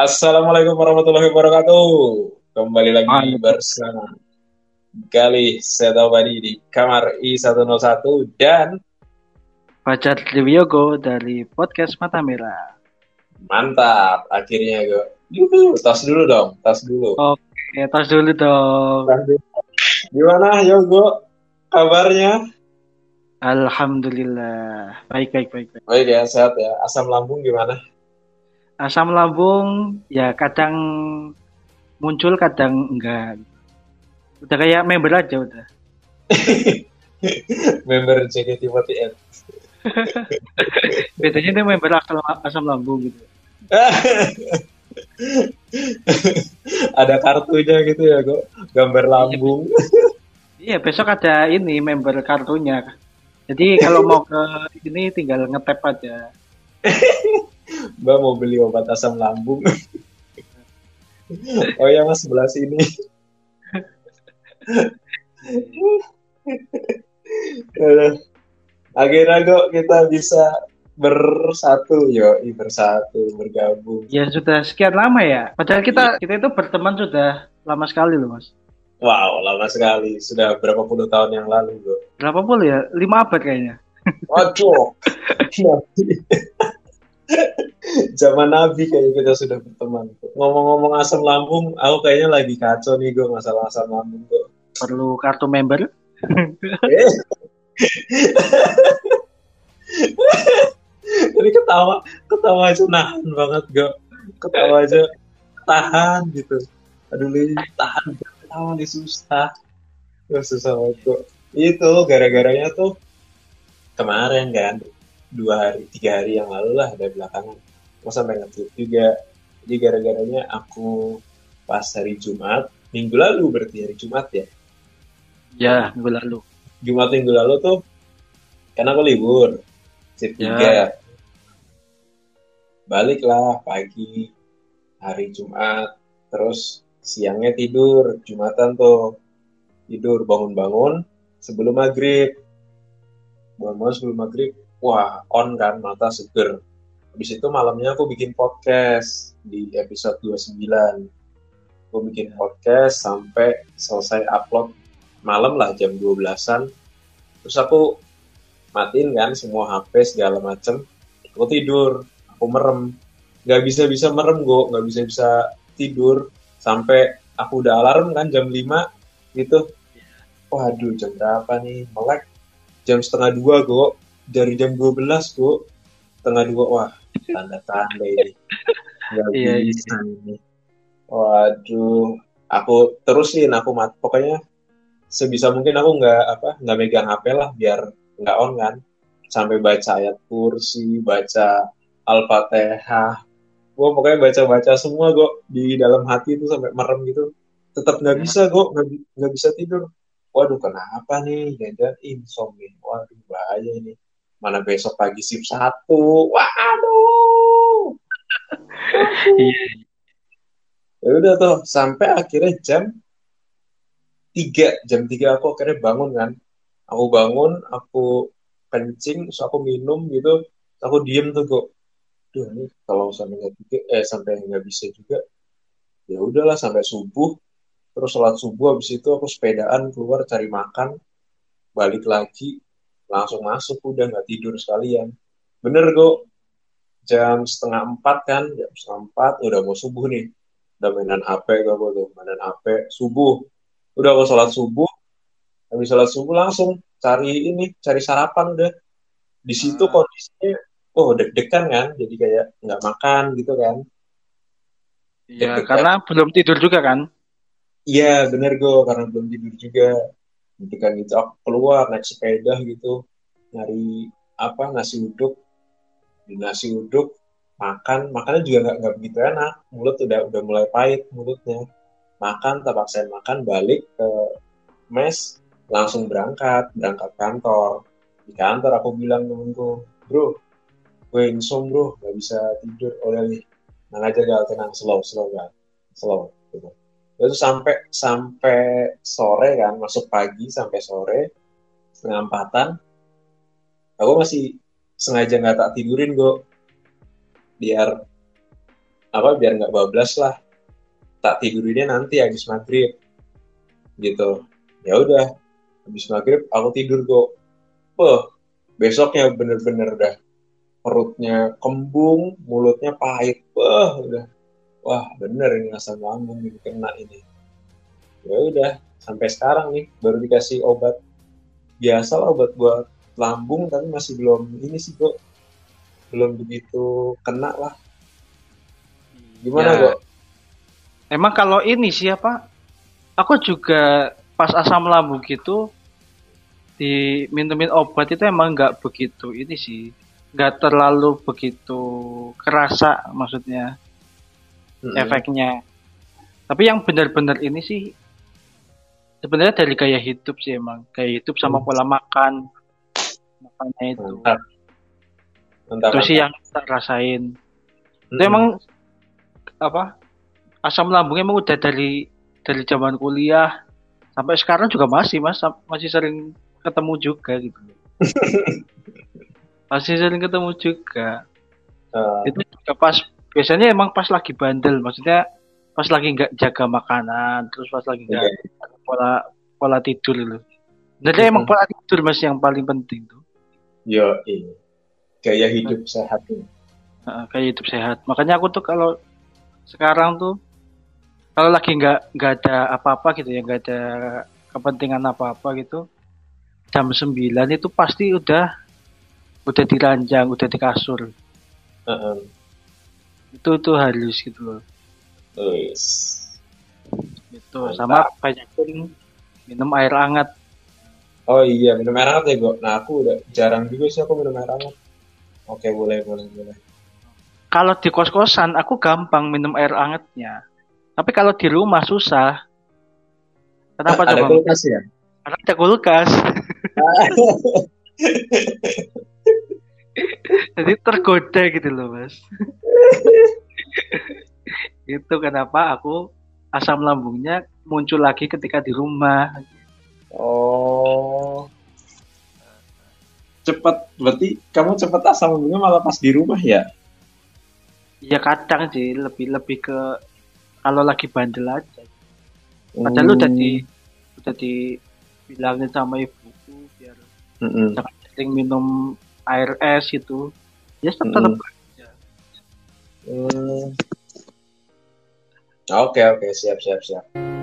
Assalamualaikum warahmatullahi wabarakatuh. Kembali lagi bersama Galih Setobadi di kamar I101 dan Fajar Triwiyogo dari podcast Mata Merah. mantap akhirnya gue. Yuhu, tas dulu dong, tas dulu. Oke, tos dulu dong. Tas dulu. Gimana Yogo kabarnya? Alhamdulillah. Baik, baik, baik, baik. Baik ya, sehat ya. Asam lambung gimana? Asam lambung ya kadang muncul, kadang enggak. Udah kayak member aja udah. Member JKT48. Bedanya tuh member kalau asam lambung gitu. Ada kartunya gitu ya, kok. Gambar lambung. Iya, besok ada ini member kartunya. Jadi kalau mau ke ini tinggal ngetap aja. Mbak mau beli obat asam lambung. oh ya mas sebelah sini. Akhirnya kok kita bisa bersatu yo, bersatu bergabung. Ya sudah sekian lama ya. Padahal kita kita itu berteman sudah lama sekali loh mas. Wow, lama sekali. Sudah berapa puluh tahun yang lalu, bro. Berapa puluh ya? Lima abad kayaknya. Waduh. Zaman Nabi kayaknya kita sudah berteman. Ngomong-ngomong asam lambung, aku kayaknya lagi kacau nih gue masalah asam lambung gue. Perlu kartu member? Jadi ketawa, ketawa aja nahan banget gue. Ketawa aja tahan gitu. Aduh, ini tahan ketawa nih susah. Gak susah banget. Itu gara-garanya tuh kemarin kan dua hari tiga hari yang lalu lah dari belakangan mau sampai nge juga. Jadi gara-garanya aku pas hari Jumat minggu lalu berarti hari Jumat ya? Ya, minggu lalu. Jumat minggu lalu tuh karena aku libur Ya. tiga baliklah pagi hari Jumat terus siangnya tidur Jumatan tuh. Tidur bangun-bangun sebelum maghrib. Bangun sebelum maghrib wah on kan mata seger. Habis itu malamnya aku bikin podcast di episode 29 aku bikin podcast sampai selesai upload malam lah jam 12an terus aku matiin kan semua HP segala macem. Aku tidur aku merem. Nggak bisa bisa merem gue nggak bisa bisa tidur. Sampai aku udah alarm kan jam 5 gitu. Waduh jam berapa nih? Melek. Jam setengah dua gue dari jam 12 gue setengah dua. Wah tanda-tanda ini. Nggak Iya, iya. bisa ini. Waduh. Aku terusin aku mat pokoknya sebisa mungkin aku nggak apa nggak megang HP lah biar nggak on kan. Sampai baca ayat kursi baca al-fatihah. Gue pokoknya baca-baca semua gue di dalam hati itu sampai merem gitu. Tetap nggak Ya. bisa gue nggak bi- nggak bisa tidur. Waduh kenapa nih? Jangan insomnia. Waduh bahaya ini mana besok pagi shift satu. Waduh. Iya. ya udah tuh sampai akhirnya jam tiga jam tiga aku akhirnya bangun kan. Aku bangun aku kencing terus aku minum gitu. Aku diem tuh kok. Duh, ini kalau sampai nggak juga eh sampai nggak bisa juga ya udahlah sampai subuh. Terus sholat subuh habis itu aku sepedaan keluar cari makan balik lagi langsung masuk udah nggak tidur sekalian. Bener kok jam setengah empat kan? Jam setengah empat. Udah mau subuh nih. Udah mainan HP gue tuh. Mainan HP subuh. Udah aku sholat subuh. Habis sholat subuh langsung cari ini cari sarapan udah. Di situ Ah. kondisinya oh deg-degan kan? Jadi kayak nggak makan gitu kan? Ya, karena belum tidur juga kan? iya bener gue karena belum tidur juga gitu kan gitu. Aku keluar naik sepeda gitu. Nyari apa nasi uduk. Di nasi uduk makan. Makannya juga nggak nggak begitu enak. Mulut udah udah mulai pahit mulutnya. Makan tak paksain makan balik ke mes. Langsung berangkat berangkat kantor. Di kantor aku bilang temenku bro gue insom bro. Nggak bisa tidur. Udah nih aja gal. Tenang. Slow slow gal. Slow gitu. Terus sampai sampai sore kan masuk pagi sampai sore setengah empatan. Aku masih sengaja nggak tak tidurin gue biar apa biar nggak bablas lah. Tak tidurinnya nanti habis maghrib gitu. Ya udah habis maghrib aku tidur kok Wah, besoknya bener-bener udah perutnya kembung mulutnya pahit. Wah udah wah bener ini asam lambung ini kena ini. Ya udah sampai sekarang nih baru dikasih obat. Biasa lah obat buat lambung tapi masih belum ini sih kok belum begitu kena lah. Gimana Ya. kok Emang kalau ini siapa? Aku juga pas asam lambung gitu diminumin obat itu emang nggak begitu ini sih, nggak terlalu begitu kerasa maksudnya Mm-mm. efeknya. Tapi yang benar-benar ini sih sebenarnya dari gaya hidup sih emang gaya hidup sama Hmm. pola makan makanya itu. mantap mantap Itu sih yang kita rasain. Itu Mm-mm. emang apa asam lambungnya emang udah dari dari zaman kuliah sampai sekarang juga masih mas masih sering ketemu juga gitu masih sering ketemu juga Eh, itu juga pas biasanya emang pas lagi bandel maksudnya pas lagi nggak jaga makanan terus pas lagi nggak iya. pola pola tidur loh jadi emang Mm-mm. pola tidur mas yang paling penting tuh yo ini gaya hidup sehat ini. Heeh, kayak hidup sehat makanya aku tuh kalau sekarang tuh kalau lagi nggak nggak ada apa-apa gitu ya nggak ada kepentingan apa-apa gitu jam 9 itu pasti udah udah diranjang udah di kasur. Itu tuh harus gitu loh. Wis. gitu. Mantap. sama banyakin minum air hangat. Oh iya minum air hangat ya kok nah aku udah jarang juga sih aku minum air hangat. Oke boleh boleh boleh. Kalau di kos-kosan aku gampang minum air hangatnya. Tapi kalau di rumah susah. Kenapa ada coba? kulkas ya? Karena ada kulkas. Jadi tergoda gitu loh mas itu kenapa aku asam lambungnya muncul lagi ketika di rumah Oh. Cepat, berarti kamu cepat asam lambungnya malah pas di rumah ya? ya kadang sih lebih lebih ke kalau lagi bandel aja padahal udah di udah dibilangin sama ibuku biar Mm-mm. jangan sering minum air es itu ya tetap Mm-mm. Aja Hmm. Oke oke siap siap siap.